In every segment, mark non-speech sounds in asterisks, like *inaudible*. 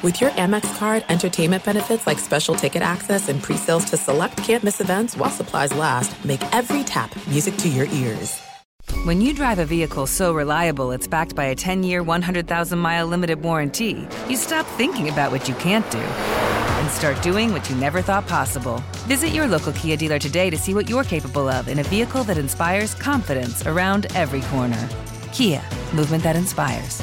With your Amex card, entertainment benefits like special ticket access and pre-sales to select campus events while supplies last, make every tap music to your ears. When you drive a vehicle so reliable it's backed by a 10-year, 100,000-mile limited warranty, you stop thinking about what you can't do and start doing what you never thought possible. Visit your local Kia dealer today to see what you're capable of in a vehicle that inspires confidence around every corner. Kia, movement that inspires.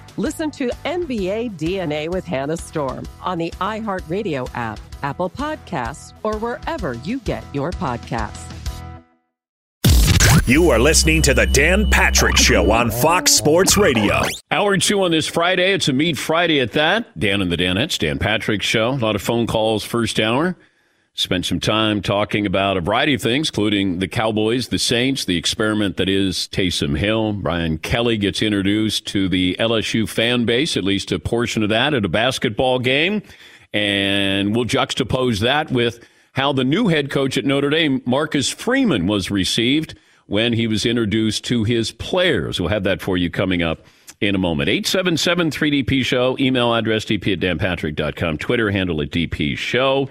Listen to NBA DNA with Hannah Storm on the iHeartRadio app, Apple Podcasts, or wherever you get your podcasts. You are listening to the Dan Patrick Show on Fox Sports Radio. Hour two on this Friday. It's a Meet Friday at that. Dan and the Danettes, Dan Patrick Show. A lot of phone calls first hour. Spent some time talking about a variety of things, including the Cowboys, the Saints, the experiment that is Taysom Hill. Brian Kelly gets introduced to the LSU fan base, at least a portion of that, at a basketball game. And we'll juxtapose that with how the new head coach at Notre Dame, Marcus Freeman, was received when he was introduced to his players. We'll have that for you coming up in a moment. 877 3DP Show, email address dp at danpatrick.com, Twitter handle at DP Show.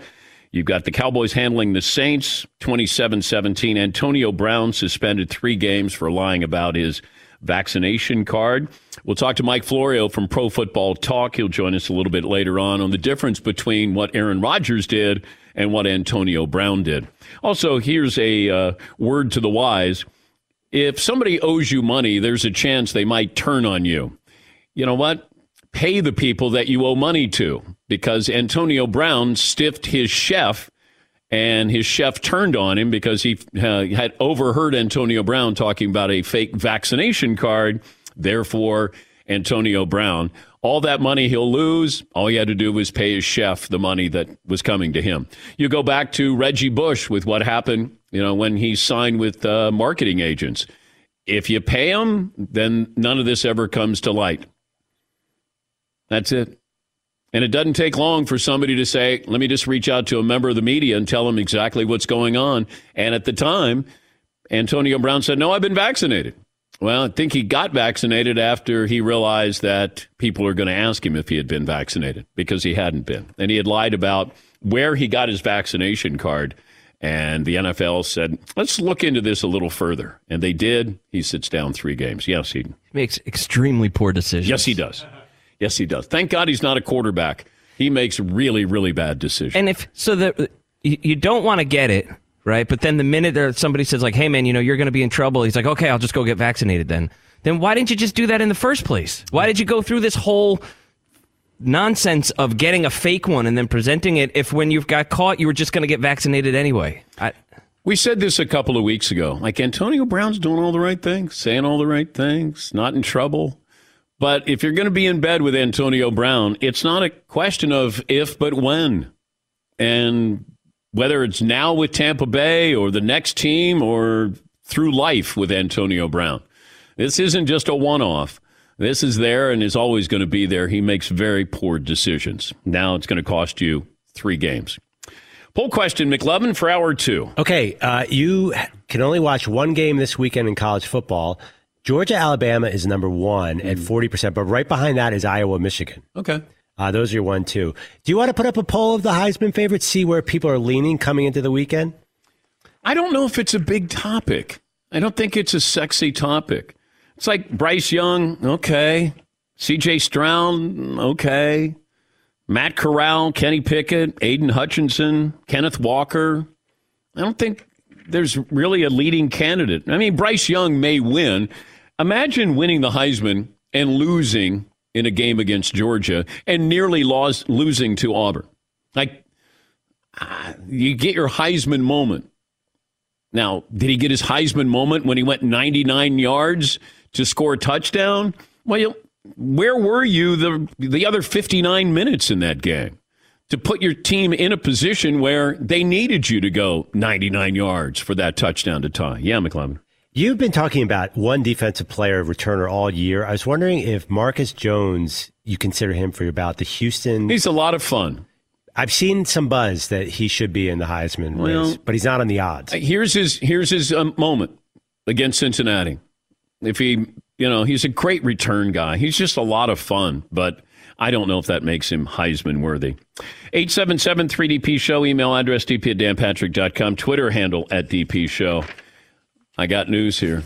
You've got the Cowboys handling the Saints 27 17. Antonio Brown suspended three games for lying about his vaccination card. We'll talk to Mike Florio from Pro Football Talk. He'll join us a little bit later on on the difference between what Aaron Rodgers did and what Antonio Brown did. Also, here's a uh, word to the wise. If somebody owes you money, there's a chance they might turn on you. You know what? Pay the people that you owe money to because Antonio Brown stiffed his chef and his chef turned on him because he uh, had overheard Antonio Brown talking about a fake vaccination card. Therefore, Antonio Brown, all that money he'll lose, all he had to do was pay his chef the money that was coming to him. You go back to Reggie Bush with what happened, you know, when he signed with uh, marketing agents. If you pay them, then none of this ever comes to light. That's it. And it doesn't take long for somebody to say, let me just reach out to a member of the media and tell them exactly what's going on. And at the time, Antonio Brown said, no, I've been vaccinated. Well, I think he got vaccinated after he realized that people are going to ask him if he had been vaccinated because he hadn't been. And he had lied about where he got his vaccination card. And the NFL said, let's look into this a little further. And they did. He sits down three games. Yes, he makes extremely poor decisions. Yes, he does. Yes, he does. Thank God he's not a quarterback. He makes really, really bad decisions. And if so, the you don't want to get it right, but then the minute there somebody says like, "Hey, man, you know you're going to be in trouble," he's like, "Okay, I'll just go get vaccinated." Then, then why didn't you just do that in the first place? Why did you go through this whole nonsense of getting a fake one and then presenting it if when you've got caught you were just going to get vaccinated anyway? I, we said this a couple of weeks ago. Like Antonio Brown's doing all the right things, saying all the right things, not in trouble. But if you're going to be in bed with Antonio Brown, it's not a question of if, but when. And whether it's now with Tampa Bay or the next team or through life with Antonio Brown. This isn't just a one off. This is there and is always going to be there. He makes very poor decisions. Now it's going to cost you three games. Poll question, McLovin, for hour two. Okay, uh, you can only watch one game this weekend in college football. Georgia, Alabama is number one mm. at 40%, but right behind that is Iowa, Michigan. Okay. Uh, those are your one, two. Do you want to put up a poll of the Heisman favorites, see where people are leaning coming into the weekend? I don't know if it's a big topic. I don't think it's a sexy topic. It's like Bryce Young, okay. CJ Stroud, okay. Matt Corral, Kenny Pickett, Aidan Hutchinson, Kenneth Walker. I don't think there's really a leading candidate. I mean, Bryce Young may win. Imagine winning the Heisman and losing in a game against Georgia and nearly lost, losing to Auburn. Like, uh, you get your Heisman moment. Now, did he get his Heisman moment when he went 99 yards to score a touchdown? Well, where were you the the other 59 minutes in that game to put your team in a position where they needed you to go 99 yards for that touchdown to tie? Yeah, McLovin. You've been talking about one defensive player returner all year. I was wondering if Marcus Jones, you consider him for your about the Houston. He's a lot of fun. I've seen some buzz that he should be in the Heisman well, race, but he's not on the odds. Here's his here's his um, moment against Cincinnati. If he, you know, he's a great return guy. He's just a lot of fun, but I don't know if that makes him Heisman worthy. 877 3DP Show, email address dp at danpatrick.com, Twitter handle at DP Show. I got news here.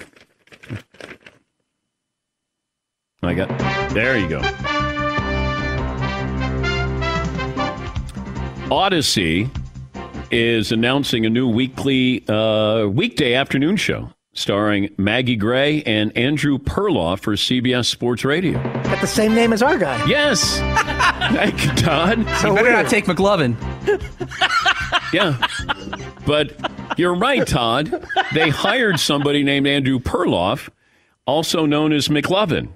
I got, there you go. Audacy is announcing a new weekly uh, weekday afternoon show starring Maggie Gray and Andrew Perloff for CBS Sports Radio. Got the same name as our guy. Yes. *laughs* Thank you, Todd. So you better not take McLovin. yeah. But you're right, Todd. They hired somebody named Andrew Perloff, also known as McLovin.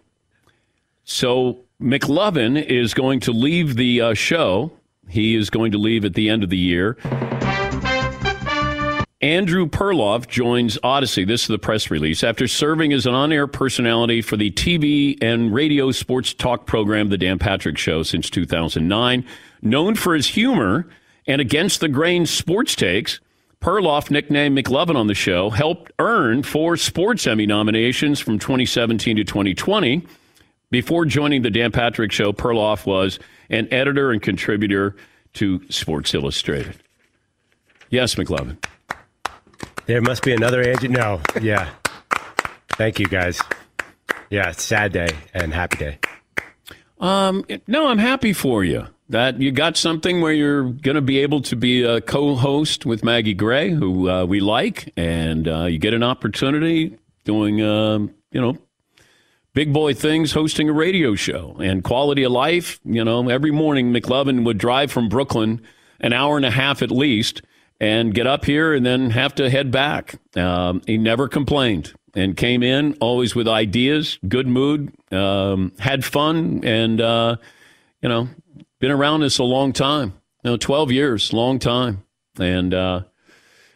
So McLovin is going to leave the uh, show. He is going to leave at the end of the year. Andrew Perloff joins Audacy. This is the press release. After serving as an on air personality for the TV and radio sports talk program, The Dan Patrick Show, since 2009, known for his humor and against the grain sports takes, Perloff, nicknamed McLovin on the show, helped earn four Sports Emmy nominations from 2017 to 2020. Before joining the Dan Patrick Show, Perloff was an editor and contributor to Sports Illustrated. Yes, McLovin. There must be another Andrew. No, yeah. Thank you, guys. Yeah, sad day and happy day. Um, no, I'm happy for you that you got something where you're going to be able to be a co-host with Maggie Gray, who uh, we like, and uh, you get an opportunity doing, uh, you know, big boy things, hosting a radio show and quality of life. You know, every morning McLovin would drive from Brooklyn an hour and a half at least and get up here and then have to head back. Um, he never complained and came in always with ideas, good mood, um, had fun, and uh, you know, been around this a long time. You know, twelve years, long time, and uh,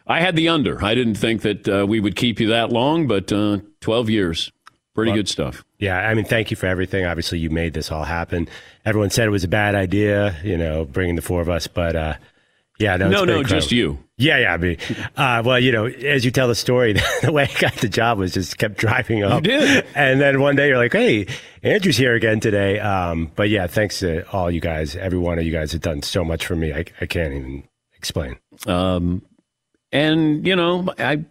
I had the under. I didn't think that uh, we would keep you that long, but uh, twelve years, pretty well, good stuff. Yeah, I mean, thank you for everything. Obviously, you made this all happen. Everyone said it was a bad idea, you know, bringing the four of us, but uh, yeah, no, no, no, just you. Yeah, yeah. I mean, uh, well, you know, as you tell the story, *laughs* the way I got the job was just kept driving up. You did, and then one day you're like, "Hey, Andrew's here again today." Um, but yeah, thanks to all you guys. Every one of you guys have done so much for me. I, I can't even explain. Um, and you know, I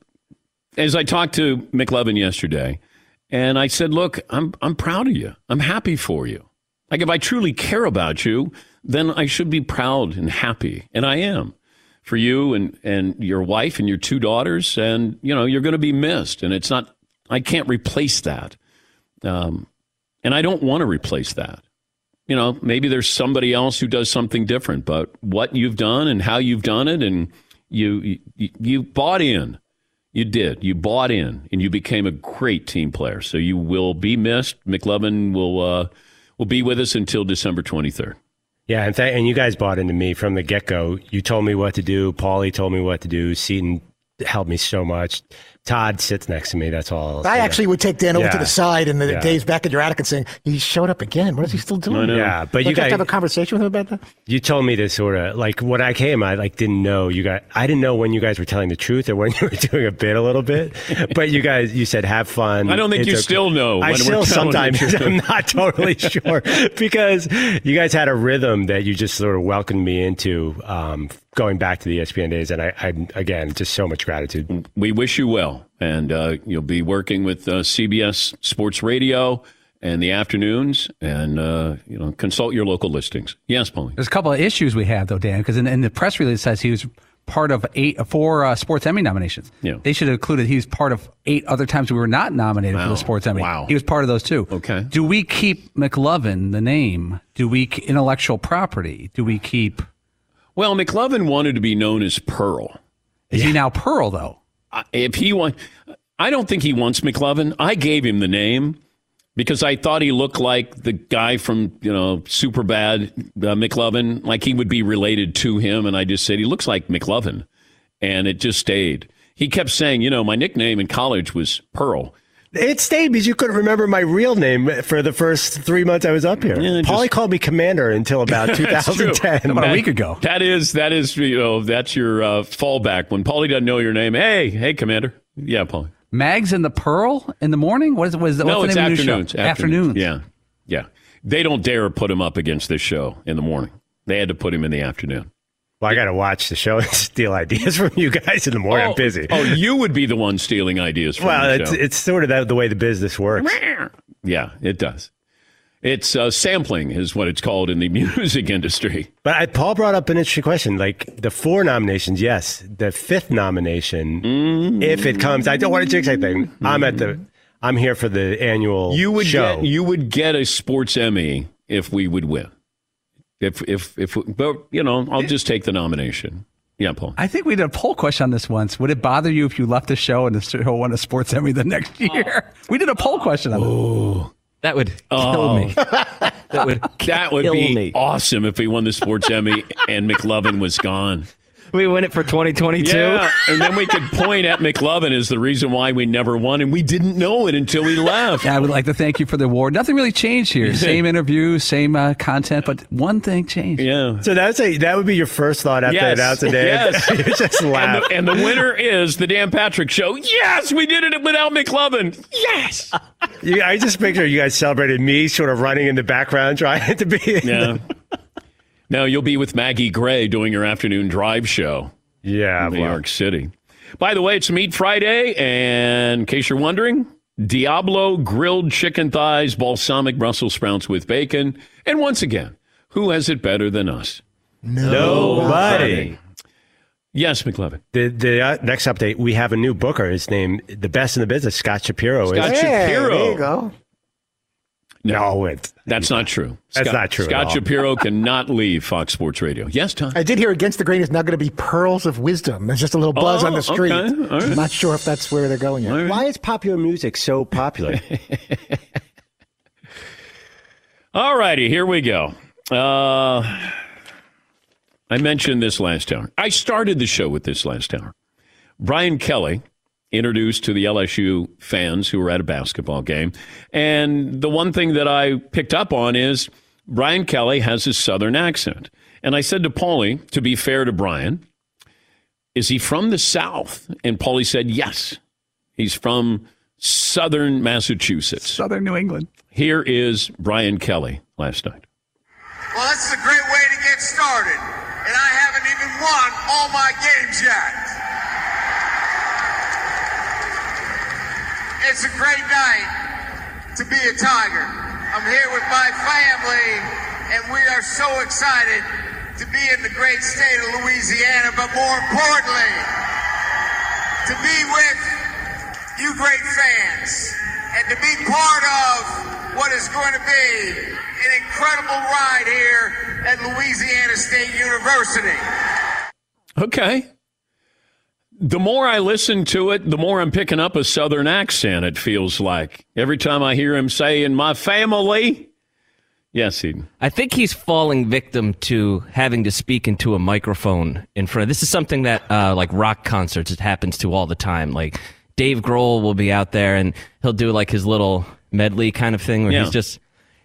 as I talked to McLovin yesterday, and I said, "Look, I'm I'm proud of you. I'm happy for you. Like if I truly care about you." Then I should be proud and happy. And I am for you and, and your wife and your two daughters. And, you know, you're going to be missed. And it's not, I can't replace that. Um, and I don't want to replace that. You know, maybe there's somebody else who does something different, but what you've done and how you've done it, and you, you, you bought in. You did. You bought in, and you became a great team player. So you will be missed. McLovin will uh, will be with us until December 23rd. Yeah, and, th- and you guys bought into me from the get go. You told me what to do. Paulie told me what to do. Seton helped me so much. Todd sits next to me. That's all. I actually would take Dan over Yeah. to the side and the Yeah. days back in your attic and saying, "He showed up again. What is he still doing?" Yeah, but Don't you have to guys have a conversation with him about that. You told me to sort of like when I came, I like didn't know you guys. I didn't know when you guys were telling the truth or when you were *laughs* doing a bit a little bit. But you guys, you said have fun. I don't think It's you okay. still know I when we're still telling the sometimes *laughs* truth. I'm not totally sure *laughs* because you guys had a rhythm that you just sort of welcomed me into. Um, going back to the ESPN days, and I, I again just so much gratitude. We wish you well, and uh, you'll be working with uh, CBS Sports Radio and the afternoons, and uh, you know consult your local listings. Yes, Paulie. There's a couple of issues we have though, Dan, because in, in the press release it says he was part of eight four uh, sports Emmy nominations. Yeah. They should have included he was part of eight other times we were not nominated for the sports Emmy. Wow. He was part of those too. Okay. Do we keep McLovin the name? Do we intellectual property? Do we keep? Well, McLovin wanted to be known as Pearl. Is he now Pearl though? If he want, I don't think he wants McLovin. I gave him the name because I thought he looked like the guy from you know Superbad, uh, McLovin, like he would be related to him, and I just said he looks like McLovin, and it just stayed. He kept saying, you know, my nickname in college was Pearl. It stayed because you couldn't remember my real name for the first three months I was up here. Yeah, Paulie just- called me Commander until *laughs* about That's true. 2010. That- That is that is you know that's your uh, fallback when Paulie doesn't know your name. Hey, hey, Commander. Yeah, Paulie. Mags and the Pearl in the morning. What is what is the, no, what's it's the name of the new show? afternoons. Afternoons. Yeah, yeah. They don't dare put him up against this show in the morning. They had to put him in the afternoon. Well, I got to watch the show *laughs* and steal ideas from you guys in the morning. I'm busy. Oh, you would be the one stealing ideas from well, the it's, show. it's sort of that, the way the business works. yeah, it does. It's uh, sampling is what it's called in the *laughs* music industry. But I, Paul brought up an interesting question. Like the four nominations, yes. The fifth nomination, if it comes, I don't want to jinx anything. I'm at the, I'm here for the annual You would show. get you would get a sports Emmy if we would win. If if if but you know, I'll just take the nomination. Yeah, Paul. I think we did a poll question on this once. Would it bother you if you left the show and the show won a sports Emmy the next oh. year? We did a poll question on Oh. it. That would oh. kill Oh. me. That would That would be me. awesome if we won the sports Emmy and McLovin was gone. We win it for 2022. Yeah, and then we could point at McLovin as the reason why we never won, and we didn't know it until we left. Yeah, I would like to thank you for the award. Nothing really changed here. *laughs* Same interview, same uh, content, but one thing changed. Yeah. So that's a that would be your first thought after Yes. I announced the day. Yes. *laughs* you just And laugh. the, and the winner is the Dan Patrick Show. Yes, we did it without McLovin. Yes. You- I just picture you guys celebrated me sort of running in the background *laughs* trying to be. Yeah. Now you'll be with Maggie Gray doing your afternoon drive show. Yeah, in New. York City. By the way, it's Meat Friday, and in case you're wondering, Diablo grilled chicken thighs, balsamic Brussels sprouts with bacon, and once again, who has it better than us? Nobody. Yes, McLovin. The the uh, next update, we have a new booker. His name, the best in the business, Scott Shapiro. Scott is, Shapiro. There you go. No, it's That's not true. That's Scott, not true at Scott all. Shapiro *laughs* cannot leave Fox Sports Radio. Yes, Tom. I did hear Against the Grain is now going to be Pearls of Wisdom. There's just a little buzz Oh, on the street. okay. All right. I'm not sure if that's where they're going yet. why is popular music so popular? *laughs* All righty, here we go. Uh, I mentioned this last hour. I started the show with this last hour. Brian Kelly introduced to the LSU fans who were at a basketball game. And the one thing that I picked up on is Brian Kelly has a southern accent. And I said to Paulie, to be fair to Brian, is he from the South? And Paulie said, yes. He's from southern Massachusetts. Southern New England. Here is Brian Kelly last night. Well, this is a great way to get started. And I haven't even won all my games yet. It's a great night to be a Tiger. I'm here with my family, and we are so excited to be in the great state of Louisiana, but more importantly, to be with you great fans and to be part of what is going to be an incredible ride here at Louisiana State University. Okay. The more I listen to it, the more I'm picking up a southern accent, it feels like. Every time I hear him say, in my family, Yes, Seton. I think he's falling victim to having to speak into a microphone in front. Of this is something that, uh, like rock concerts, it happens to all the time. Like Dave Grohl will be out there and he'll do like his little medley kind of thing where Yeah. he's just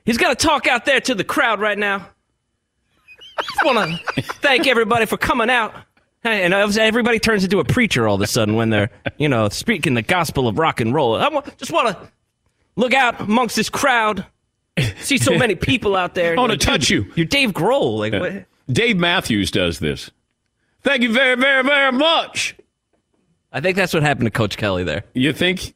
he's got to talk out there to the crowd right now. Just want to *laughs* thank everybody for coming out. Hey, And everybody turns into a preacher all of a sudden when they're, you know, speaking the gospel of rock and roll. I just want to look out amongst this crowd, see so many people out there. *laughs* I wanna Like, touch you. You're Dave Grohl. Like, what? Dave Matthews does this. Thank you very, very, very much. I think that's what happened to Coach Kelly there. You think?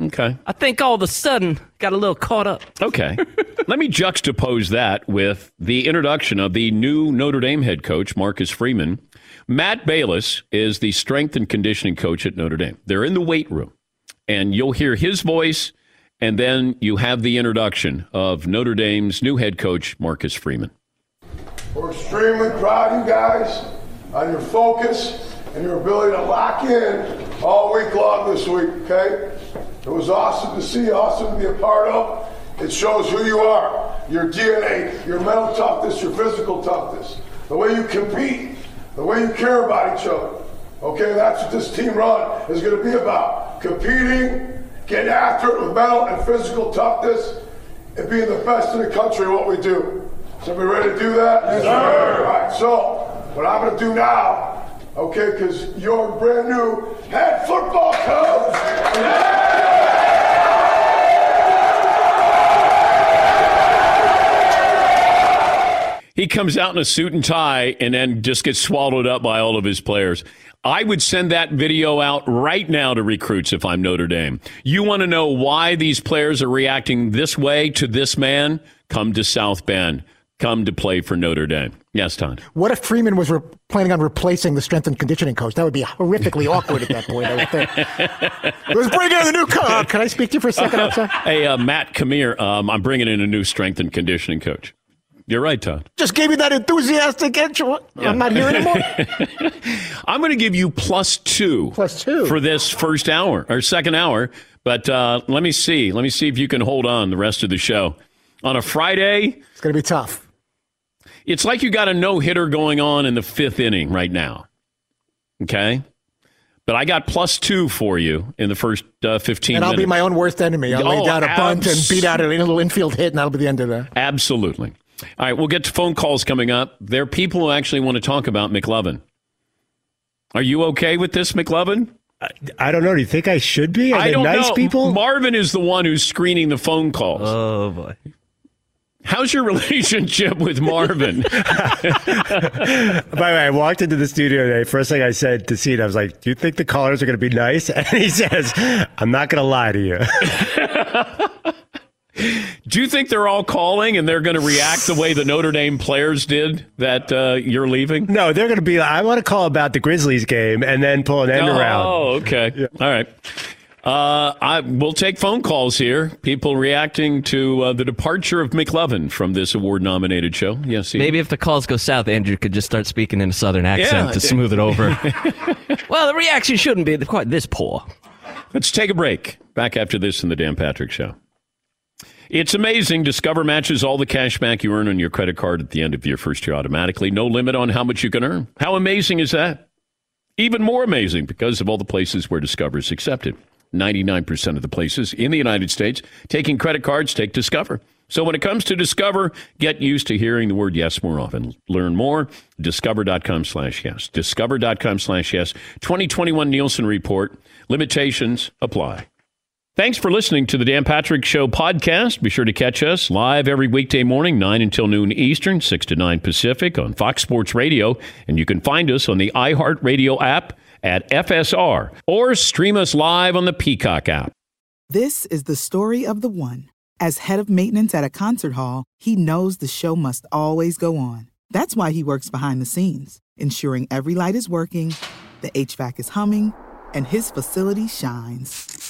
Okay. I think all of a sudden got a little caught up. Okay. *laughs* Let me juxtapose that with the introduction of the new Notre Dame head coach, Marcus Freeman. Matt Balis is the strength and conditioning coach at Notre Dame. They're in the weight room, and you'll hear his voice, and then you have the introduction of Notre Dame's new head coach, Marcus Freeman. We're extremely proud of you guys on your focus and your ability to lock in all week long this week, okay? It was awesome to see, awesome to be a part of. It shows who you are, your DNA, your mental toughness, your physical toughness, the way you compete, the way you care about each other. Okay, that's what this team run is going to be about. Competing, getting after it with mental and physical toughness, and being the best in the country at what we do. So we ready to do that? Yes, sir. All right, so what I'm going to do now, okay, because you're brand new head football coach. He comes out in a suit and tie and then just gets swallowed up by all of his players. I would send that video out right now to recruits if I'm Notre Dame. You want to know why these players are reacting this way to this man? Come to South Bend. Come to play for Notre Dame. Yes, Todd. What if Freeman was re- planning on replacing the strength and conditioning coach? That would be horrifically *laughs* awkward at that point, I would think. Let's bring in the new coach. Can I speak to you for a second, *laughs* outside? Hey, uh, Matt, come here. Um, I'm bringing in a new strength and conditioning coach. You're right, Todd. Just gave you that enthusiastic intro. I'm not here anymore. *laughs* I'm going to give you plus two. Plus two. For this first hour or second hour. But uh, let me see. Let me see if you can hold on the rest of the show. On a Friday, it's going to be tough. It's like you got a no hitter going on in the fifth inning right now. Okay? But I got plus two for you in the first uh, 15 And I'll minutes. be my own worst enemy. I'll lay Oh, down a bunt and beat out a little infield hit, and that'll be the end of that. Absolutely. All right, we'll get to phone calls coming up. There are people who actually want to talk about McLovin. Are you okay with this, McLovin? I don't know. Do you think I should be? Are I they don't nice know. people? Marvin is the one who's screening the phone calls. Oh boy. How's your *laughs* relationship with Marvin? *laughs* By the way, I walked into the studio today. First thing I said to Seton, I was like, "Do you think the callers are going to be nice?" *laughs* And he says, "I'm not going to lie to you." Do you think they're all calling and they're going to react the way the Notre Dame players did that uh, you're leaving? No, they're going to be. like, I want to call about the Grizzlies game and then pull an end oh, around. Oh, okay. All right. Uh, I we'll take phone calls here. People reacting to uh, the departure of McLovin from this award-nominated show. Yes, Steve? Maybe if the calls go south, Andrew could just start speaking in a southern accent Yeah. to smooth it over. *laughs* well, the reaction shouldn't be quite this poor. Let's take a break. Back after this in the Dan Patrick Show. It's amazing. Discover matches all the cash back you earn on your credit card at the end of your first year automatically. No limit on how much you can earn. How amazing is that? Even more amazing because of all the places where Discover is accepted. 99% of the places in the United States taking credit cards take Discover. So when it comes to Discover, get used to hearing the word yes more often. Learn more, discover.com slash yes. Discover.com slash yes. 2021 Nielsen Report. Limitations apply. Thanks for listening to the Dan Patrick Show podcast. Be sure to catch us live every weekday morning, 9 until noon Eastern, 6 to 9 Pacific on Fox Sports Radio. And you can find us on the iHeartRadio app at FSR or stream us live on the Peacock app. This is the story of the one. As head of maintenance at a concert hall, he knows the show must always go on. That's why he works behind the scenes, ensuring every light is working, the HVAC is humming, and his facility shines.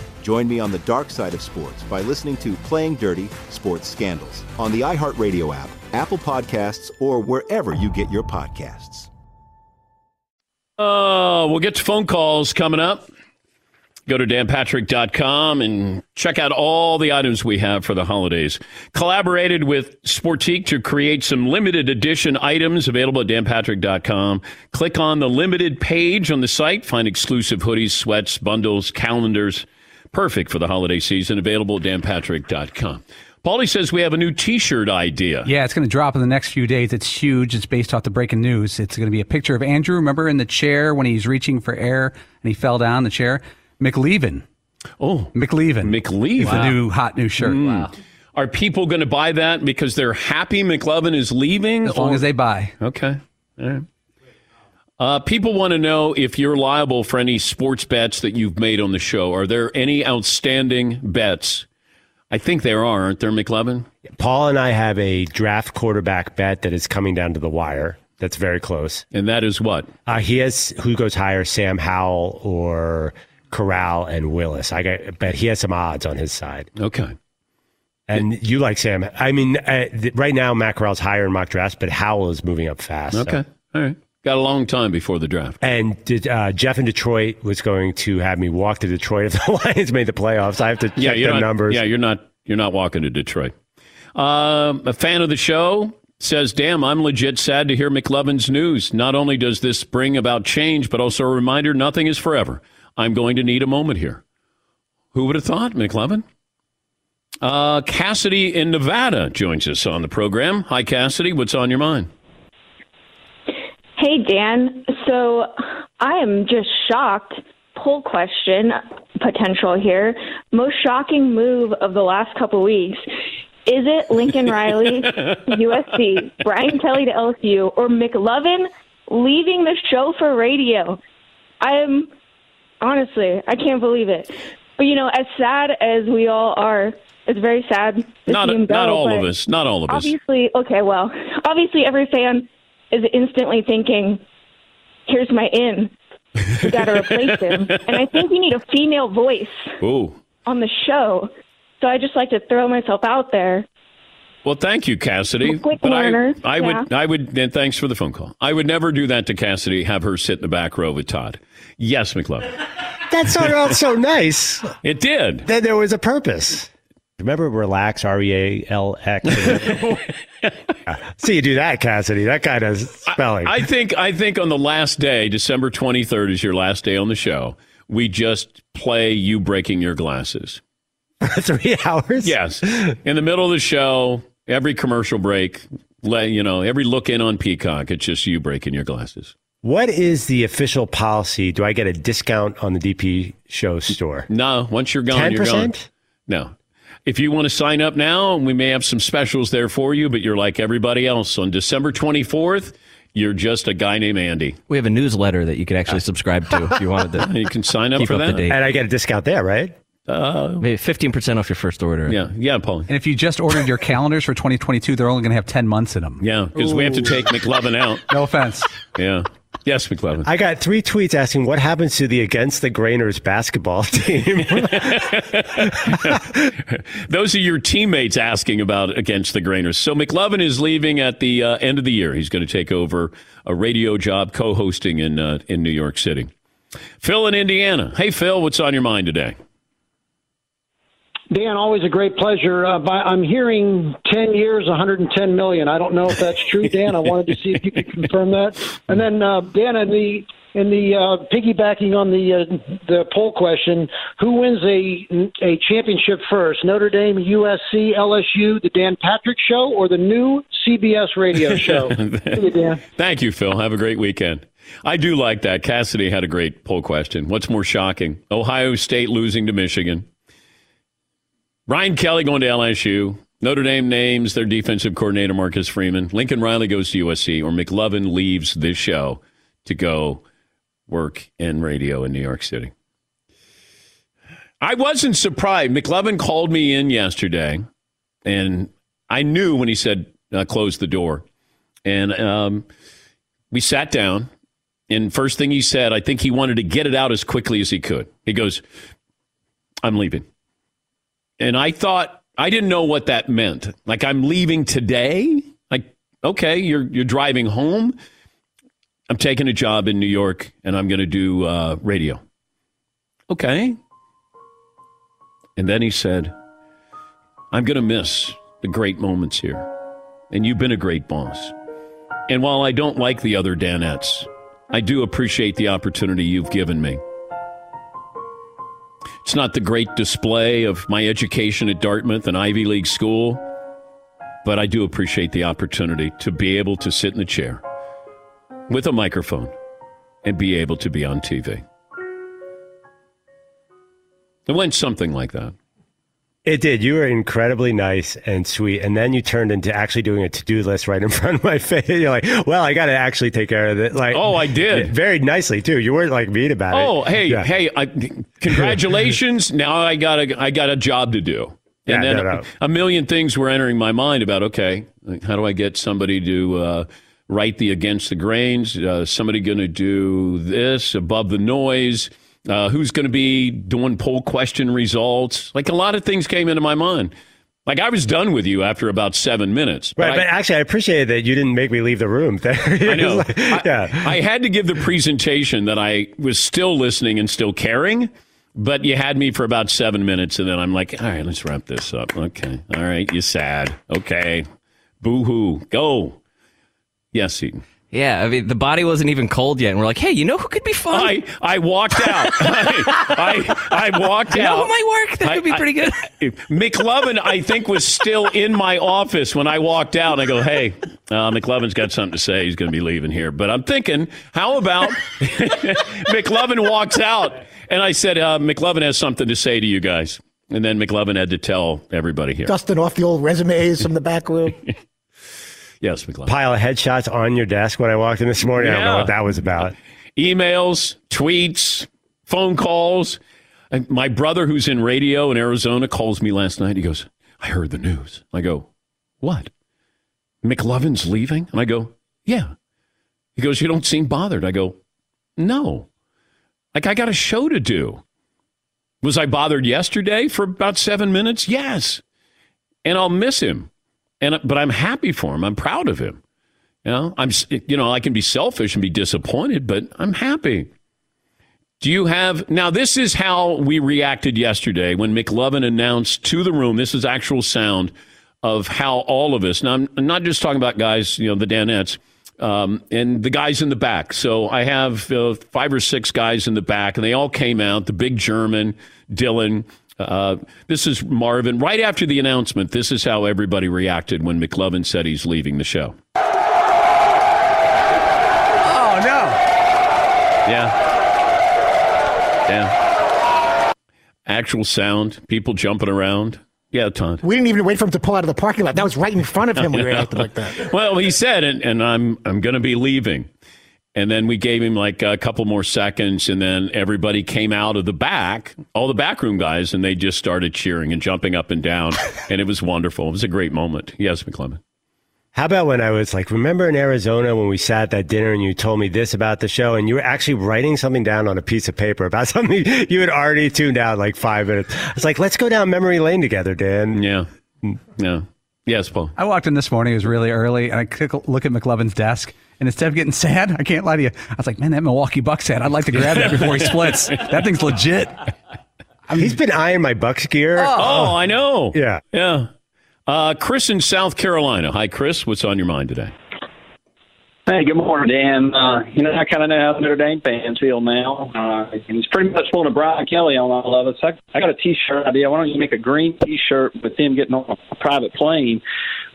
Join me on the dark side of sports by listening to Playing Dirty Sports Scandals on the iHeartRadio app, Apple Podcasts, or wherever you get your podcasts. Uh, we'll get to phone calls coming up. Go to danpatrick.com and check out all the items we have for the holidays. Collaborated with Sportiqe to create some limited edition items available at danpatrick.com. Click on the limited page on the site, find exclusive hoodies, sweats, bundles, calendars. Perfect for the holiday season. Available at danpatrick.com. Paulie says we have a new T-shirt idea. Yeah, it's going to drop in the next few days. It's huge. It's based off the breaking news. It's going to be a picture of Andrew. Remember in the chair when he's reaching for air and he fell down the chair. McLeavin. Oh, McLeavin. McLeavin. It's the new hot new shirt. Mm. Wow. Are people going to buy that because they're happy McLovin is leaving? As long or- as they buy. Okay. All right. Uh, people want to know if you're liable for any sports bets that you've made on the show. Are there any outstanding bets? I think there are, aren't there, McLevin? Paul and I have a draft quarterback bet that is coming down to the wire. That's very close. And that is what? Uh, he has who goes higher, Sam Howell or Corral and Willis. I got, but he has some odds on his side. Okay. And you like Sam? I mean, uh, th- right now Matt Corral's higher in mock drafts, but Howell is moving up fast. so- Okay. All right. Got a long time before the draft. And did, uh, Jeff in Detroit was going to have me walk to Detroit if the *laughs* Lions made the playoffs. I have to check yeah, the you're not, numbers. Yeah, you're not you're not walking to Detroit. Um, a fan of the show says, "Damn, I'm legit sad to hear McLevin's news. Not only does this bring about change, but also a reminder nothing is forever. I'm going to need a moment here." Who would have thought, McLevin? Uh, Cassidy in Nevada joins us on the program. Hi, Cassidy. What's on your mind? Hey, Dan. So I am just shocked. Poll question potential here. Most shocking move of the last couple weeks. Is it Lincoln *laughs* Riley, USC, Brian Kelly to LSU, or McLovin leaving the show for radio? I'm honestly, I can't believe it. But you know, as sad as we all are, it's very sad. Not him not all of us. Not all of us. Obviously, okay, well, obviously every fan is instantly thinking, "Here's my in. We got to replace him." *laughs* And I think we need a female voice Ooh. on the show. So I just like to throw myself out there. Well, thank you, Cassidy. Quick but I, learner, I yeah. would, I would, and thanks for the phone call. I would never do that to Cassidy. Have her sit in the back row with Todd. Yes, McLovin. That started out so nice. It did. Then there was a purpose. Remember relax, R E A L X. *laughs* See you do that, Cassidy. That guy does spelling. I think I think on the last day, December 23rd is your last day on the show. We just play you breaking your glasses. *laughs* Three hours? Yes. In the middle of the show, every commercial break, let you know, every look in on Peacock, it's just you breaking your glasses. What is the official policy? Do I get a discount on the DP show store? No, once you're gone, you're gone. 10%? No. If you want to sign up now, we may have some specials there for you, but you're like everybody else. On December 24th, you're just a guy named Andy. We have a newsletter that you could actually subscribe to if you wanted to. *laughs* You can sign up for up that. And I get a discount there, right? Uh, Maybe 15% off your first order. Yeah, yeah, Paul. And if you just ordered your calendars for 2022, they're only going to have 10 months in them. Yeah, because we have to take McLovin out. *laughs* No offense. Yeah. Yes, McLovin. I got three tweets asking what happens to the Against the Grainers basketball *laughs* team. *laughs* Those are your teammates asking about against the Grainers. So McLovin is leaving at the uh, end of the year. He's going to take over a radio job co-hosting in uh, in New York City. Phil in Indiana. Hey, Phil, what's on your mind today? Dan, always a great pleasure. Uh, by, I'm hearing 10 years, 110 million. I don't know if that's true, Dan. I wanted to see if you could confirm that. And then, uh, Dan, in the in the uh, piggybacking on the uh, the poll question, who wins a a championship first? Notre Dame, USC, LSU, the Dan Patrick Show, or the new CBS radio show? *laughs* See you, Dan. Thank you, Phil. Have a great weekend. I do like that. Cassidy had a great poll question. What's more shocking? Ohio State losing to Michigan. Ryan Kelly going to LSU. Notre Dame names their defensive coordinator, Marcus Freeman. Lincoln Riley goes to USC, or McLovin leaves this show to go work in radio in New York City. I wasn't surprised. McLovin called me in yesterday, and I knew when he said, uh, close the door. And um, we sat down, and first thing he said, I think he wanted to get it out as quickly as he could. He goes, I'm leaving. And I thought, I didn't know what that meant. Like, I'm leaving today? Like, okay, you're, you're driving home. I'm taking a job in New York and I'm going to do uh, radio. Okay. And then he said, I'm going to miss the great moments here. And you've been a great boss. And while I don't like the other Danettes, I do appreciate the opportunity you've given me. It's not the great display of my education at Dartmouth, an Ivy League school, but I do appreciate the opportunity to be able to sit in the chair with a microphone and be able to be on TV. It went something like that. It did. You were incredibly nice and sweet, and then you turned into actually doing a to-do list right in *laughs* front of my face. You're like, "Well, I got to actually take care of it." Like, Oh, I did. very nicely too. You weren't like mean about it. Oh, hey, Yeah. hey! I, congratulations! *laughs* now I got a I got a job to do, and Yeah, then no, no. a million things were entering my mind about okay, like, how do I get somebody to uh, write the against the grains? Uh, somebody going to do this above the noise? Uh, who's going to be doing poll question results? Like a lot of things came into my mind. Like I was done with you after about seven minutes. Right, I- but actually, I appreciate that you didn't make me leave the room. *laughs* I know. Like, I- yeah. I, had to give the presentation that I was still listening and still caring, but you had me for about seven minutes, and then I'm like, all right, let's wrap this up. Okay. All right. You're sad. Okay. Boo hoo. Go. Yes, Eaton. Yeah, I mean, the body wasn't even cold yet. And we're like, hey, you know who could be fun? I, I walked out. *laughs* I, I, I walked You know out. who might work? That could be pretty good. *laughs* McLovin, I think, was still in my office when I walked out. And I go, hey, uh, McLovin's got something to say. He's going to be leaving here. But I'm thinking, how about *laughs* McLovin walks out? And I said, uh, McLovin has something to say to you guys. And then McLovin had to tell everybody here. Dusting off the old resumes from the back room. Yes, McLovin. Pile of headshots on your desk when I walked in this morning. I don't know what that was about. emails, tweets, phone calls. And my brother, who's in radio in Arizona, calls me last night. He goes, I heard the news. I go, What? McLovin's leaving? And I go, Yeah. He goes, You don't seem bothered. I go, No. Like, I got a show to do. Was I bothered yesterday for about seven minutes? Yes. And I'll miss him. And, but I'm happy for him. I'm proud of him. You know, I'm, you know, I can be selfish and be disappointed, but I'm happy. Do you have now? This is how we reacted yesterday when McLovin announced to the room. This is actual sound of how all of us. Now, I'm not just talking about guys, you know, the Danettes um, and the guys in the back. So I have uh, five or six guys in the back, and they all came out. The big German, Dylan. Uh, this is Marvin. Right after the announcement, this is how everybody reacted when McLovin said he's leaving the show. Oh no! Yeah. Yeah. Actual sound, people jumping around. Yeah, Todd. We didn't even wait for him to pull out of the parking lot. That was right in front of him. We *laughs* reacted like that. Well, he said, and, and I'm I'm going to be leaving. And then we gave him like a couple more seconds, and then everybody came out of the back, all the backroom guys, and they just started cheering and jumping up and down, *laughs* and it was wonderful. It was a great moment. Yes, McLovin. How about when I was like, remember in Arizona when we sat at that dinner and you told me this about the show and you were actually writing something down on a piece of paper about *laughs* something you had already tuned out like five minutes. I was like, let's go down memory lane together, Dan. Yeah. Yeah. Yes, Paul. I walked in this morning. It was really early, and I took a look at McLovin's desk. And instead of getting *laughs* sad, I can't lie to you. I was like, man, that Milwaukee Bucks hat. I'd like to grab that *laughs* before he splits. That thing's legit. I mean, he's been eyeing my Bucks gear. Oh, I know. Yeah. Yeah. Uh, Chris in South Carolina. Hi, Chris. What's on your mind today? Hey, good morning, Dan. Uh, you know, I kind of know how Notre Dame fans feel now. Uh, and he's pretty much pulling a Brian Kelly on all of us. I, I got a T-shirt idea. Why don't you make a green T-shirt with him getting on a private plane,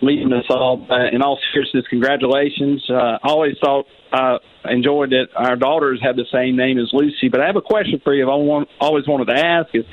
leaving us all? Uh, in all seriousness, congratulations. Uh, always thought uh, enjoyed that our daughters have the same name as Lucy. But I have a question for you. I want, always wanted to ask is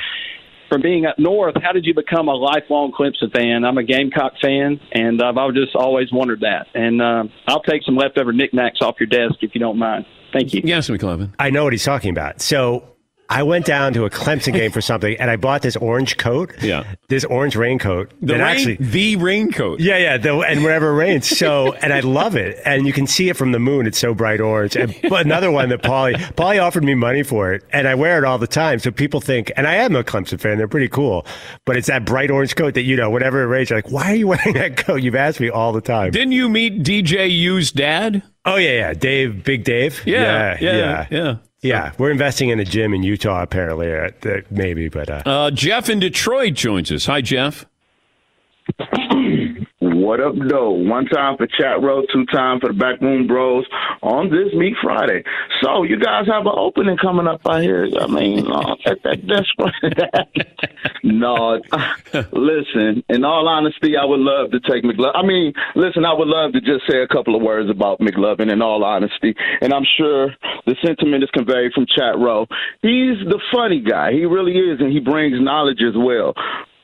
from being up north, how did you become a lifelong Clemson fan? I'm a Gamecock fan, and uh, I've just always wondered that. And uh, I'll take some leftover knickknacks off your desk if you don't mind. Thank you. Yes, McLovin. I know what he's talking about. So I went down to a Clemson game for something, and I bought this orange coat. Yeah, this orange raincoat. The rain, actually the raincoat. Yeah, yeah, the, and whenever it rains. So, and I love it, and you can see it from the moon. It's so bright orange. And but another one that Paulie Paulie offered me money for it, and I wear it all the time. So people think, and I am a Clemson fan. They're pretty cool, but it's that bright orange coat that you know, whenever it rains, you're like, why are you wearing that coat? You've asked me all the time. Didn't you meet DJ U's dad? Oh yeah, yeah, Dave, Big Dave. Yeah, yeah, yeah. yeah. Yeah, we're investing in a gym in Utah, apparently. Uh, uh, maybe, but uh, Uh, Jeff in Detroit joins us. Hi, Jeff. What up, though? One time for Chat Row, two time for the Backroom Bros on this Meet Friday. So you guys have an opening coming up out here. I mean, uh, that, that, that's *laughs* no. *laughs* listen, in all honesty, I would love to take McLovin. I mean, listen, I would love to just say a couple of words about McLovin. In all honesty, and I'm sure the sentiment is conveyed from Chat Row. He's the funny guy. He really is, and he brings knowledge as well.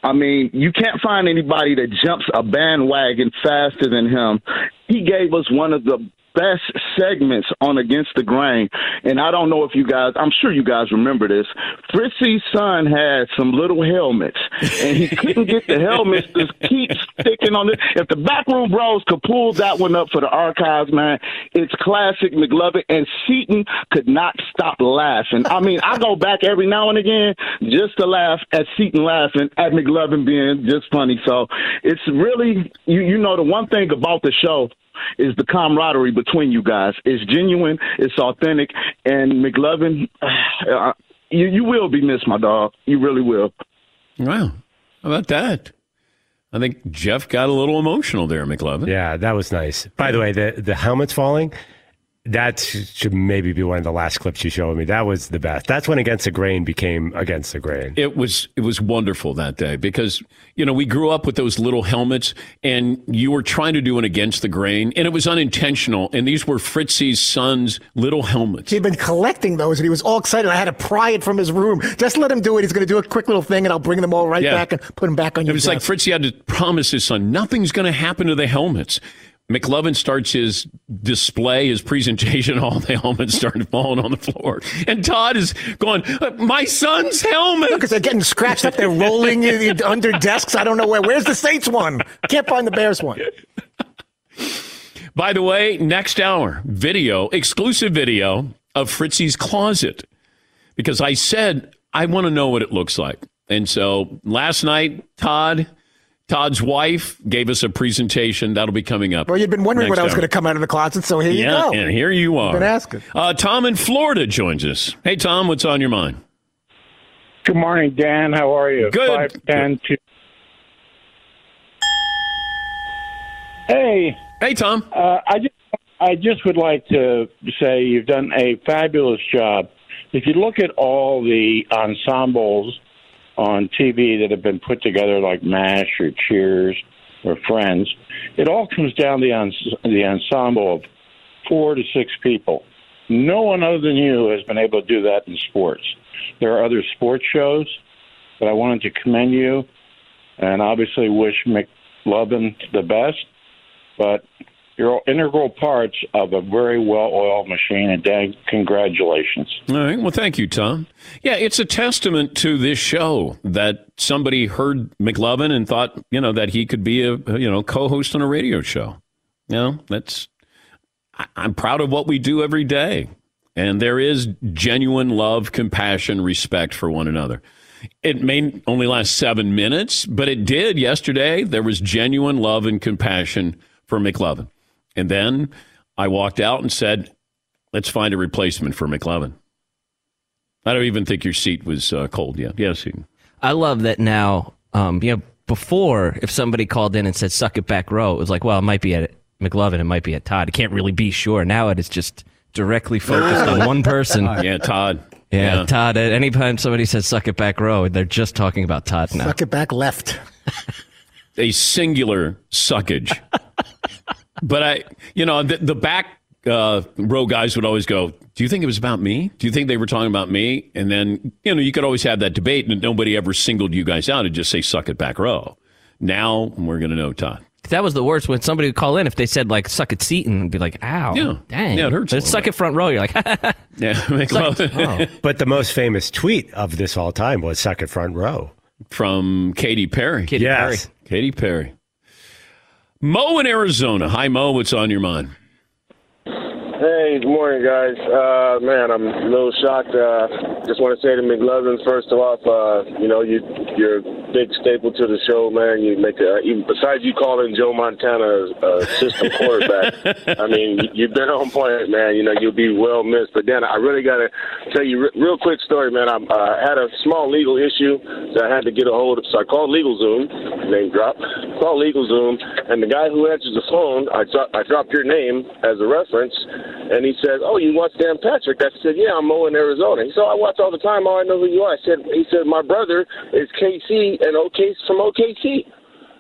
I mean, you can't find anybody that jumps a bandwagon faster than him. He gave us one of the best segments on Against the Grain. And I don't know if you guys, I'm sure you guys remember this. Fritzy's son had some little helmets, and he couldn't get the helmets to keep sticking on it. If the backroom bros could pull that one up for the archives, man, it's classic McLovin. And Seton could not stop laughing. I mean, I go back every now and again just to laugh at Seton laughing at McLovin being just funny. So it's really, you, you know, the one thing about the show is the camaraderie between you guys. It's genuine, it's authentic, and McLovin, *sighs* uh, you you will be missed, my dog. You really will. Wow, how about that? I think Jeff got a little emotional there, McLovin. Yeah, that was nice. By the way, the the helmets falling. That should maybe be one of the last clips you showed me. That was the best. That's when Against the Grain became Against the Grain. It was it was wonderful that day because you know we grew up with those little helmets, and you were trying to do an Against the Grain, and it was unintentional. And these were Fritzy's son's little helmets. He'd been collecting those, and he was all excited. I had to pry it from his room. Just let him do it. He's going to do a quick little thing, and I'll bring them all right Yeah. back and put them back on It your was like desk. Fritzy had to promise his son nothing's going to happen to the helmets. McLovin starts his display, his presentation. *laughs* All the helmets started falling on the floor, and Todd is going, "Uh, "My son's helmet!" Because they're getting scratched up. They're rolling in- in- under desks. I don't know where. Where's the Saints one? Can't find the Bears one. By the way, next hour, video, exclusive video of Fritzy's closet. Because I said, I want to know what it looks like. And so last night, Todd Todd's wife gave us a presentation that'll be coming up. Well, you'd been wondering when I was going to come out of the closet, so here yeah, you go. and here you are. Been asking. Uh, Tom in Florida joins us. Hey, Tom, what's on your mind? Good morning, Dan. How are you? Good. Five, ten, two. Hey. Hey, Tom. Uh, I just, I just would like to say you've done a fabulous job. If you look at all the ensembles on TV that have been put together, like MASH or Cheers or Friends, it all comes down to the, the ensemble of four to six people. No one other than you has been able to do that in sports. There are other sports shows, but I wanted to commend you and obviously wish McLovin the best. But you're integral parts of a very well oiled machine, and Dan, congratulations. All right. Well, thank you, Tom. Yeah, it's a testament to this show that somebody heard McLovin and thought, you know, that he could be a, you know, co-host on a radio show. You know, that's I- I'm proud of what we do every day. And there is genuine love, compassion, respect for one another. It may only last seven minutes, but it did yesterday. There was genuine love and compassion for McLovin. And then I walked out and said, let's find a replacement for McLovin. I don't even think your seat was uh, cold yet. Yes, Eden. I love that now. Um, you know, before if somebody called in and said "suck it back, row," it was like, well, it might be at McLovin, it might be at Todd. It can't really be sure. Now it is just directly focused on one person. *laughs* Yeah, Todd. Yeah, Yeah. Todd. At any time somebody says "suck it back, row," they're just talking about Todd now. Suck it back left. a singular suckage. But I, you know, the, the back uh, row guys would always go, "Do you think it was about me? Do you think they were talking about me?" And then, you know, you could always have that debate, and nobody ever singled you guys out and just say, "Suck it back, row." Now we're going to know, Todd. That was the worst when somebody would call in if they said like "suck it, Seton," and be like, "Ow, Yeah. dang, Yeah, it hurts a But little suck it front row. You're like, *laughs* Yeah, *laughs* make love. Oh. But the most famous tweet of this all time was "Suck it front row" from Katy Perry. Katy yes. Perry. Katy Perry. Mo in Arizona. Hi, Mo. What's on your mind? Hey, good morning, guys. Uh, man, I'm a little shocked. Uh, just want to say to McLovin, first off, uh, you know, you, you're a big staple to the show, man. You make a, even besides you calling Joe Montana a system *laughs* quarterback. I mean, you- you've been on point, man. You know, you'll be well missed. But then I really got to tell you, re- real quick story, man. I uh, had a small legal issue that I had to get a hold of, so I called LegalZoom, name drop. Called LegalZoom, and the guy who answers the phone, I, dro- I dropped your name as a reference, and he said, "Oh, you watch Dan Patrick?" I said, "Yeah, I'm Mo in Arizona." He said, "I watch all the time. Oh, I know who you are." I said, "He said my brother is KC and OK from OKC."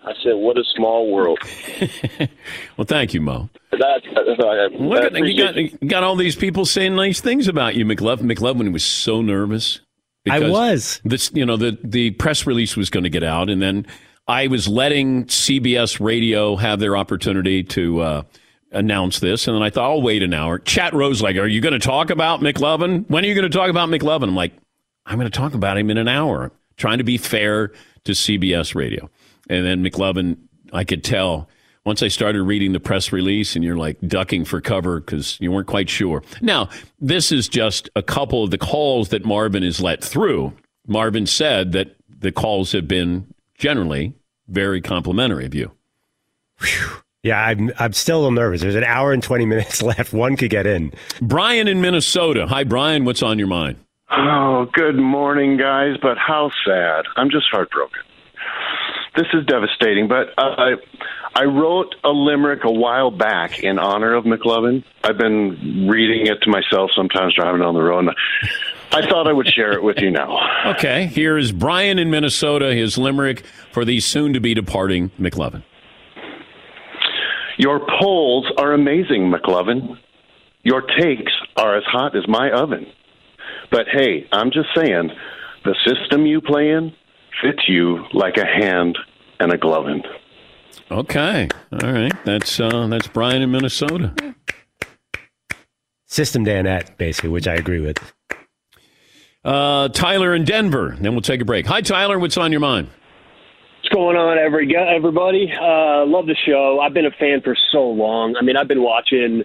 I said, "What a small world." *laughs* Well, thank you, Mo. That, that's all Look I at you got, you got all these people saying nice things about you, McLovin. McLovin was so nervous. I because was. This, you know, the the press release was going to get out, and then I was letting CBS Radio have their opportunity to uh, announce this, and then I thought I'll wait an hour. Chat Row's like, "Are you going to talk about McLovin? When are you going to talk about McLovin?" I'm like, "I'm going to talk about him in an hour." Trying to be fair to CBS Radio, and then McLovin, I could tell once I started reading the press release and you're like ducking for cover because you weren't quite sure. Now, this is just a couple of the calls that Marvin has let through. Marvin said that the calls have been generally very complimentary of you. Yeah, I'm I'm still a little nervous. There's an hour and twenty minutes *laughs* left. One could get in. Brian in Minnesota. Hi, Brian. What's on your mind? Oh, good morning, guys. But how sad. I'm just heartbroken. This is devastating. But uh, I wrote a limerick a while back in honor of McLovin. I've been reading it to myself sometimes driving on the road. And I thought I would share it with you now. Okay, here is Brian in Minnesota, his limerick for the soon to be departing McLovin. Your polls are amazing, McLovin. Your takes are as hot as my oven. But hey, I'm just saying, the system you play in fits you like a hand and a glovin. Okay, all right. That's uh, that's Brian in Minnesota. System Danette, basically, which I agree with. Uh, Tyler in Denver. Then we'll take a break. Hi, Tyler. What's on your mind? What's going on, every everybody? Uh, love the show. I've been a fan for so long. I mean, I've been watching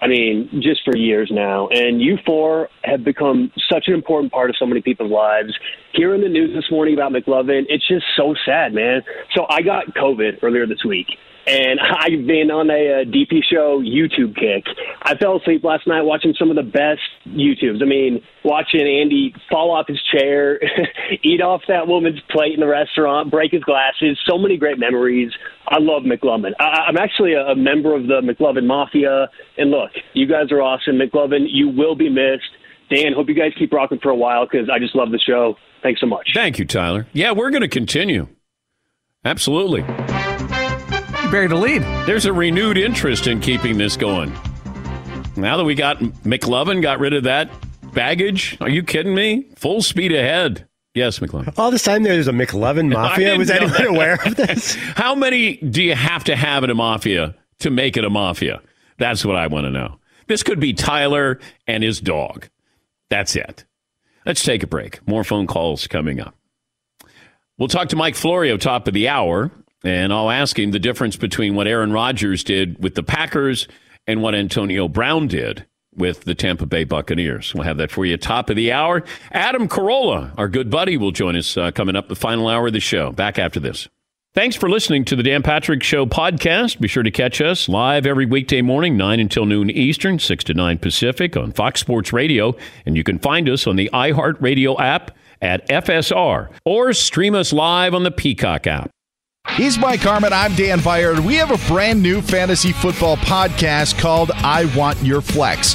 I mean, just for years now. And you four have become such an important part of so many people's lives. Hearing the news this morning about McLovin, it's just so sad, man. So I got COVID earlier this week. And *laughs* I've been on a, uh, a DP show YouTube kick. I fell asleep last night watching some of the best YouTubes. I mean, watching Andy fall off his chair, *laughs* eat off that woman's plate in the restaurant, break his glasses. So many great memories. I love McLovin. I, I'm actually a, a member of the McLovin Mafia. And look, you guys are awesome. McLovin, you will be missed. Dan, hope you guys keep rocking for a while because I just love the show. Thanks so much. Thank you, Tyler. Yeah, we're going to continue. Absolutely. You buried a lead. There's a renewed interest in keeping this going. Now that we got McLovin, got rid of that baggage. Are you kidding me? Full speed ahead. Yes, McLovin. All this time there's a McLovin *laughs* mafia. Was anyone that. aware of *laughs* this? How many do you have to have in a mafia to make it a mafia? That's what I want to know. This could be Tyler and his dog. That's it. Let's take a break. More phone calls coming up. We'll talk to Mike Florio top of the hour, and I'll ask him the difference between what Aaron Rodgers did with the Packers and what Antonio Brown did with the Tampa Bay Buccaneers. We'll have that for you top of the hour. Adam Carolla, our good buddy, will join us uh, coming up the final hour of the show. Back after this. Thanks for listening to the Dan Patrick Show podcast. Be sure to catch us live every weekday morning, 9 until noon Eastern, 6 to 9 Pacific on Fox Sports Radio. And you can find us on the iHeartRadio app at FSR or stream us live on the Peacock app. He's Mike Harmon. I'm Dan Beyer. We have a brand new fantasy football podcast called I Want Your Flex.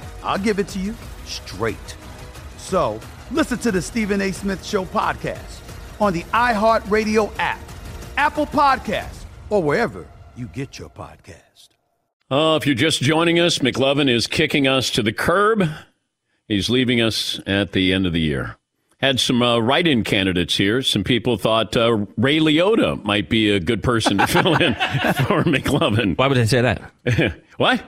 I'll give it to you straight. So listen to the Stephen A. Smith Show podcast on the iHeartRadio app, Apple Podcasts, or wherever you get your podcast. Uh, if you're just joining us, McLovin is kicking us to the curb. He's leaving us at the end of the year. Had some uh, write-in candidates here. Some people thought uh, Ray Liotta might be a good person to *laughs* fill in *laughs* for McLovin. Why would they say that? *laughs* what?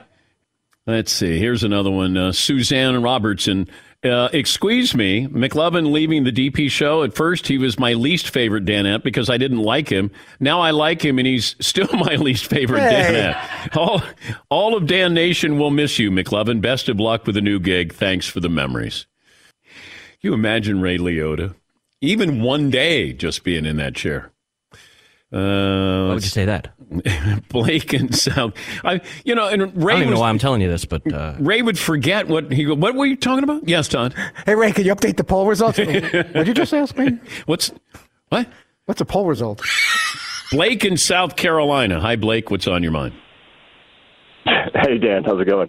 Let's see. Here's another one. Uh, Suzanne Robertson. Uh, excuse me, McLovin leaving the DP show. At first, he was my least favorite Danette because I didn't like him. Now I like him, and he's *laughs* still my least favorite Hey. Danette. All, all of Dan Nation will miss you, McLovin. Best of luck with the new gig. Thanks for the memories. You imagine Ray Liotta, even one day, just being in that chair? Uh, Why would you say that? *laughs* Blake and South. I, you know, and Ray. I don't even was- know why I'm telling you this, but uh, Ray would forget what he. go- What were you talking about? Yes, Todd. Hey, Ray, can you update the poll results? *laughs* what you just ask me? What's what? What's a poll result? Blake in South Carolina. Hi, Blake. What's on your mind? Hey Dan, how's it going?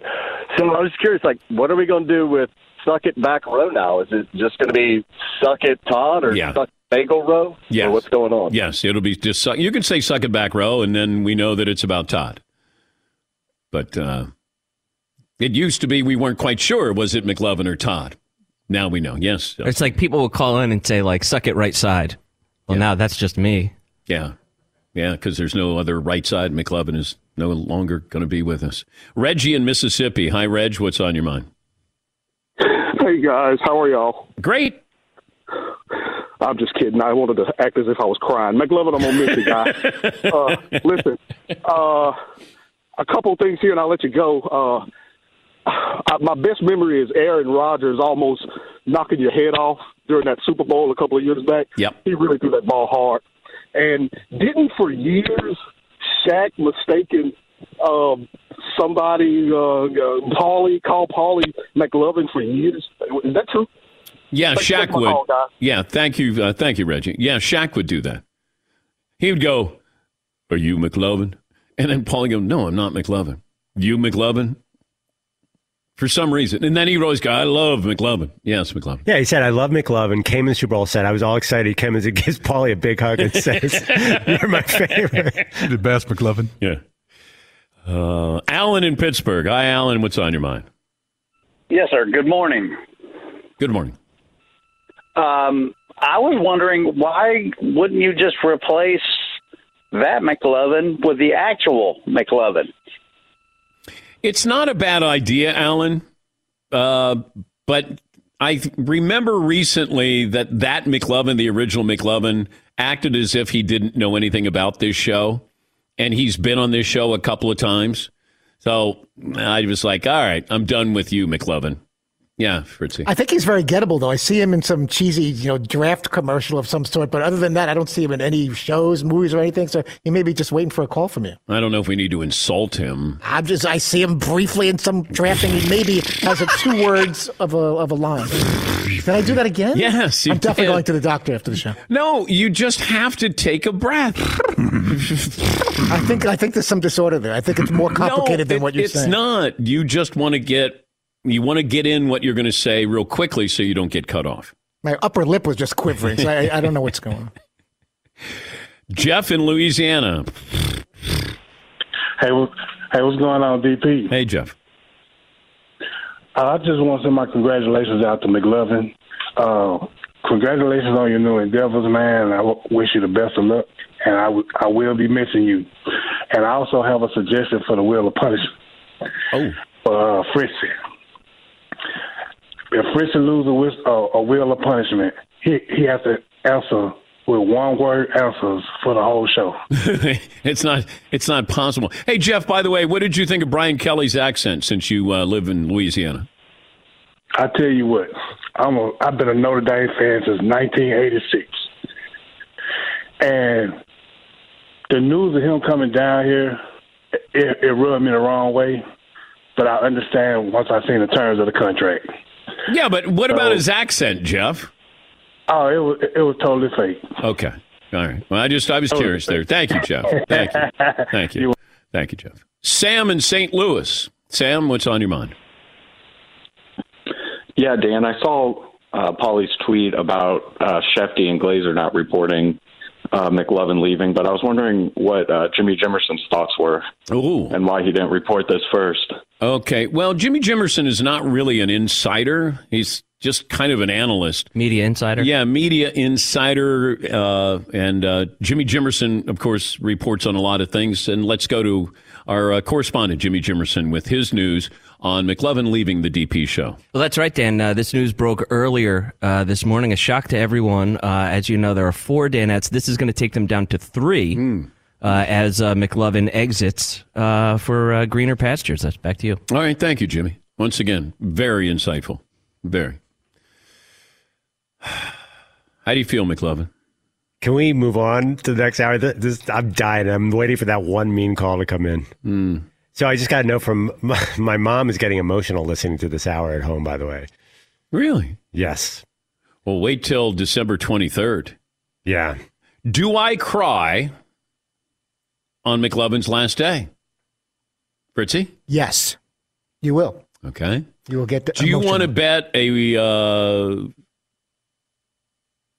So I was curious, like, what are we going to do with Suck It Back Row now? Is it just going to be Suck It Todd or Yeah. Suck Bagel Row? Yes. Or what's going on? Yes, it'll be just. Suck, you can say "suck it back, row," and then we know that it's about Todd. But uh, it used to be we weren't quite sure was it McLovin or Todd. Now we know. Yes. it's like people will call in and say like "suck it right side." Well, now that's just me. Yeah. Yeah, because there's no other right side. McLovin is no longer going to be with us. Reggie in Mississippi. Hi, Reg. What's on your mind? Hey guys, how are y'all? Great. I'm just kidding. I wanted to act as if I was crying. McLovin, I'm gonna miss you, guy. *laughs* uh, listen, uh, a couple of things here, and I'll let you go. Uh, I, my best memory is Aaron Rodgers almost knocking your head off during that Super Bowl a couple of years back. Yep. He really threw that ball hard, and didn't for years Shaq mistaken um, somebody, uh, uh, Paulie, call Paulie McLovin for years. Is that true? Yeah, Thanks for Shaq would. call. Yeah, thank you, uh, thank you, Reggie. Yeah, Shaq would do that. He would go, "Are you McLovin?" And then Paulie go, "No, I'm not McLovin. You McLovin?" For some reason, and then he would always go, "I love McLovin." Yes, McLovin. Yeah, he said, I love McLovin. Came in the Super Bowl, said, I was all excited. He came and *laughs* gives Paulie a big hug and *laughs* says, You're my favorite. *laughs* the best, McLovin. Yeah. Uh, Alan in Pittsburgh. Hi, Alan. What's on your mind? Yes, sir. Good morning. Good morning. Um, I was wondering why wouldn't you just replace that McLovin with the actual McLovin? It's not a bad idea, Alan. Uh, but I remember recently that that McLovin, the original McLovin, acted as if he didn't know anything about this show, and he's been on this show a couple of times. So I was like, "All right, I'm done with you, McLovin." Yeah, Fritzy. I think he's very gettable, though. I see him in some cheesy, you know, draft commercial of some sort. But other than that, I don't see him in any shows, movies, or anything. So he may be just waiting for a call from you. I don't know if we need to insult him. I'm just, I see him briefly in some drafting. He maybe has a two words of a of a line. Did I do that again? Yes, you I'm definitely did. going to the doctor after the show. No, you just have to take a breath. I think I think there's some disorder there. I think it's more complicated No, than what you're it's saying. It's not. You just want to get you want to get in what you're going to say real quickly so you don't get cut off. My upper lip was just quivering. So I, I don't know what's going on. *laughs* Jeff in Louisiana. Hey, wh- hey, what's going on, DP? Hey, Jeff. Uh, I just want to send my congratulations out to McLovin. Uh, congratulations on your new endeavors, man. I w- wish you the best of luck, and I, w- I will be missing you. And I also have a suggestion for the Wheel of Punishment. Oh. For uh, Fritzy. If Fritzy loses a, a Wheel of Punishment, he, he has to answer with one word answers for the whole show. *laughs* it's not it's not possible. Hey, Jeff. By the way, what did you think of Brian Kelly's accent since you uh, live in Louisiana? I tell you what, I'm a I've been a Notre Dame fan since 1986, and the news of him coming down here, it, it rubbed me the wrong way. But I understand once I seen the terms of the contract. Yeah, but what about his accent, Jeff? Oh, it was it was totally fake. Okay. All right. Well, I just I was curious there. Thank you, Jeff. Thank you. *laughs* Thank you. Thank you, Jeff. Sam in St. Louis. Sam, what's on your mind? Yeah, Dan, I saw uh, Paulie's tweet about uh, Schefty and Glazer not reporting uh, McLovin leaving, but I was wondering what uh, Jimmy Jimerson's thoughts were Ooh. and why he didn't report this first. Okay. Well, Jimmy Jimerson is not really an insider. He's just kind of an analyst. Media insider? Yeah, media insider. Uh, and uh, Jimmy Jimerson, of course, reports on a lot of things. And let's go to our uh, correspondent, Jimmy Jimerson, with his news on McLovin leaving the DP show. Well, that's right, Dan. Uh, this news broke earlier uh, this morning. A shock to everyone. Uh, as you know, there are four Danettes. This is going to take them down to three uh, as uh, McLovin exits uh, for uh, greener pastures. That's back to you. All right. Thank you, Jimmy. Once again, very insightful. Very. *sighs* How do you feel, McLovin? Can we move on to the next hour? This, I'm dying. I'm waiting for that one mean call to come in. Hmm. So I just got to know from *laughs* my, my mom is getting emotional listening to this hour at home. By the way, Really? yes, Well, wait till December 23rd. yeah. Do I cry on McLovin's last day? Fritzy? Yes, you will. Okay. You will get. The Do you want to bet a uh,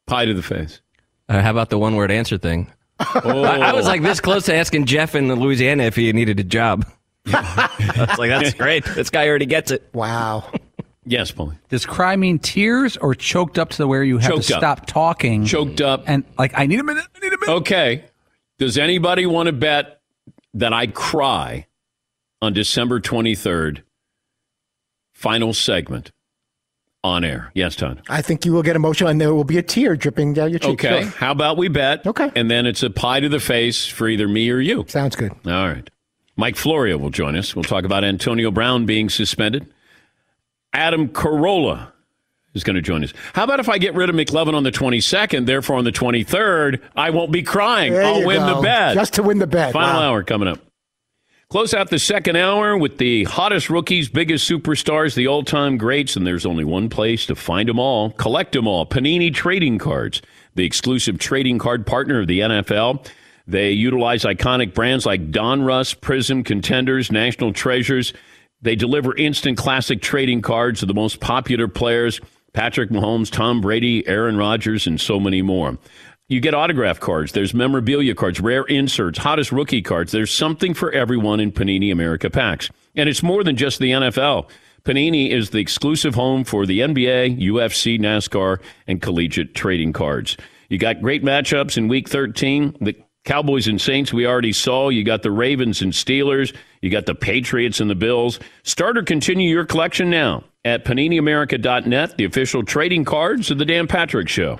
pie to the face? Uh, how about the one word answer thing? Oh. I, I was like this close to asking Jeff in Louisiana if he needed a job. *laughs* I was like, that's great. This guy already gets it. Wow. Yes, Paulie. Does cry mean tears or choked up to the where you have Choked to up. stop talking? Choked up. And like, I need a minute. I need a minute. Okay. Does anybody want to bet that I cry on December 23rd? Final segment on air. Yes, Todd. I think you will get emotional, and there will be a tear dripping down your cheek. Okay. Sure. How about we bet? Okay. And then it's a pie to the face for either me or you. Sounds good. All right. Mike Florio will join us. We'll talk about Antonio Brown being suspended. Adam Carolla is going to join us. How about if I get rid of McLovin on the 22nd, therefore on the 23rd, I won't be crying. There I'll win go. the bet. Just to win the bet. Final Wow. hour coming up. Close out the second hour with the hottest rookies, biggest superstars, the all time greats, and there's only one place to find them all. Collect them all. Panini Trading Cards, the exclusive trading card partner of the NFL. They utilize iconic brands like Donruss, Prizm, Contenders, National Treasures. They deliver instant classic trading cards of the most popular players Patrick Mahomes, Tom Brady, Aaron Rodgers, and so many more. You get autograph cards. There's memorabilia cards, rare inserts, hottest rookie cards. There's something for everyone in Panini America packs. And it's more than just the NFL. Panini is the exclusive home for the NBA, UFC, NASCAR, and collegiate trading cards. You got great matchups in week 13. The Cowboys and Saints, we already saw. You got the Ravens and Steelers. You got the Patriots and the Bills. Start or continue your collection now at PaniniAmerica.net, the official trading cards of the Dan Patrick Show.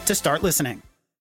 to start listening.